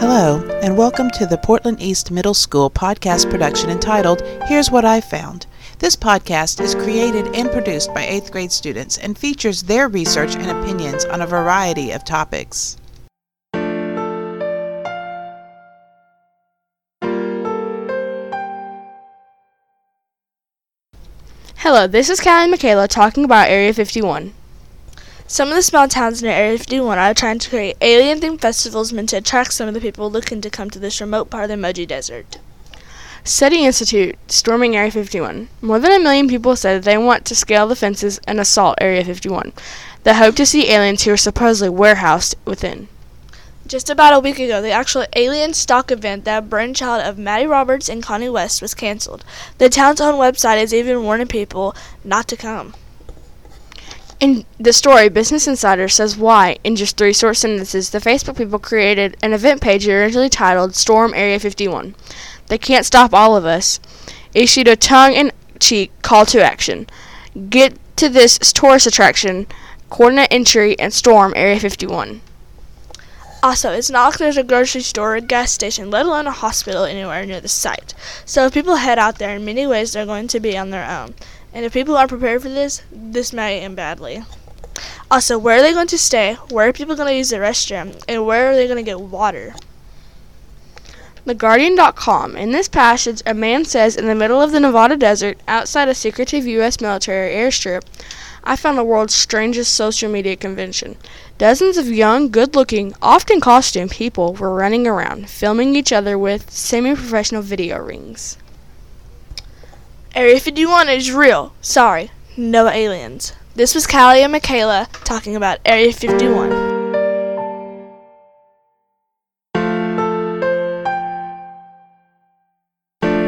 Hello, and welcome to the Portland East Middle School podcast production entitled Here's What I Found. This podcast is created and produced by 8th grade students and features their research and opinions on a variety of topics. Hello, this is Callie Michaela talking about Area 51. Some of the small towns near Area 51 are trying to create alien-themed festivals meant to attract some of the people looking to come to this remote part of the Mojave Desert. SETI Institute storming Area 51. More than a million people said they want to scale the fences and assault Area 51. They hope to see aliens who are supposedly warehoused within. Just about a week ago, the actual Alienstock event, that brainchild of Matty Roberts and Connie West, was canceled. The town's own website is even warning people not to come. In the story, Business Insider says why, in just three short sentences, the Facebook people created an event page originally titled Storm Area 51. They can't stop all of us. Issued a tongue in cheek call to action. Get to this tourist attraction, coordinate entry, and storm Area 51. Also, it's not like there's a grocery store or gas station, let alone a hospital anywhere near the site. So if people head out there, in many ways they're going to be on their own. And if people aren't prepared for this, this may end badly. Also, where are they going to stay? Where are people going to use the restroom? And where are they going to get water? TheGuardian.com. In this passage, a man says, in the middle of the Nevada desert, outside a secretive U.S. military airstrip, I found the world's strangest social media convention. Dozens of young, good looking, often costumed people were running around, filming each other with semi professional video rings. Area 51 is real. Sorry, no aliens. This was Callie and Michaela talking about Area 51.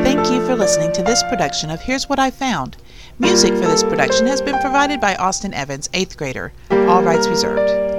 Thank you for listening to this production of Here's What I Found. Music for this production has been provided by Austin Evans, 8th grader. All rights reserved.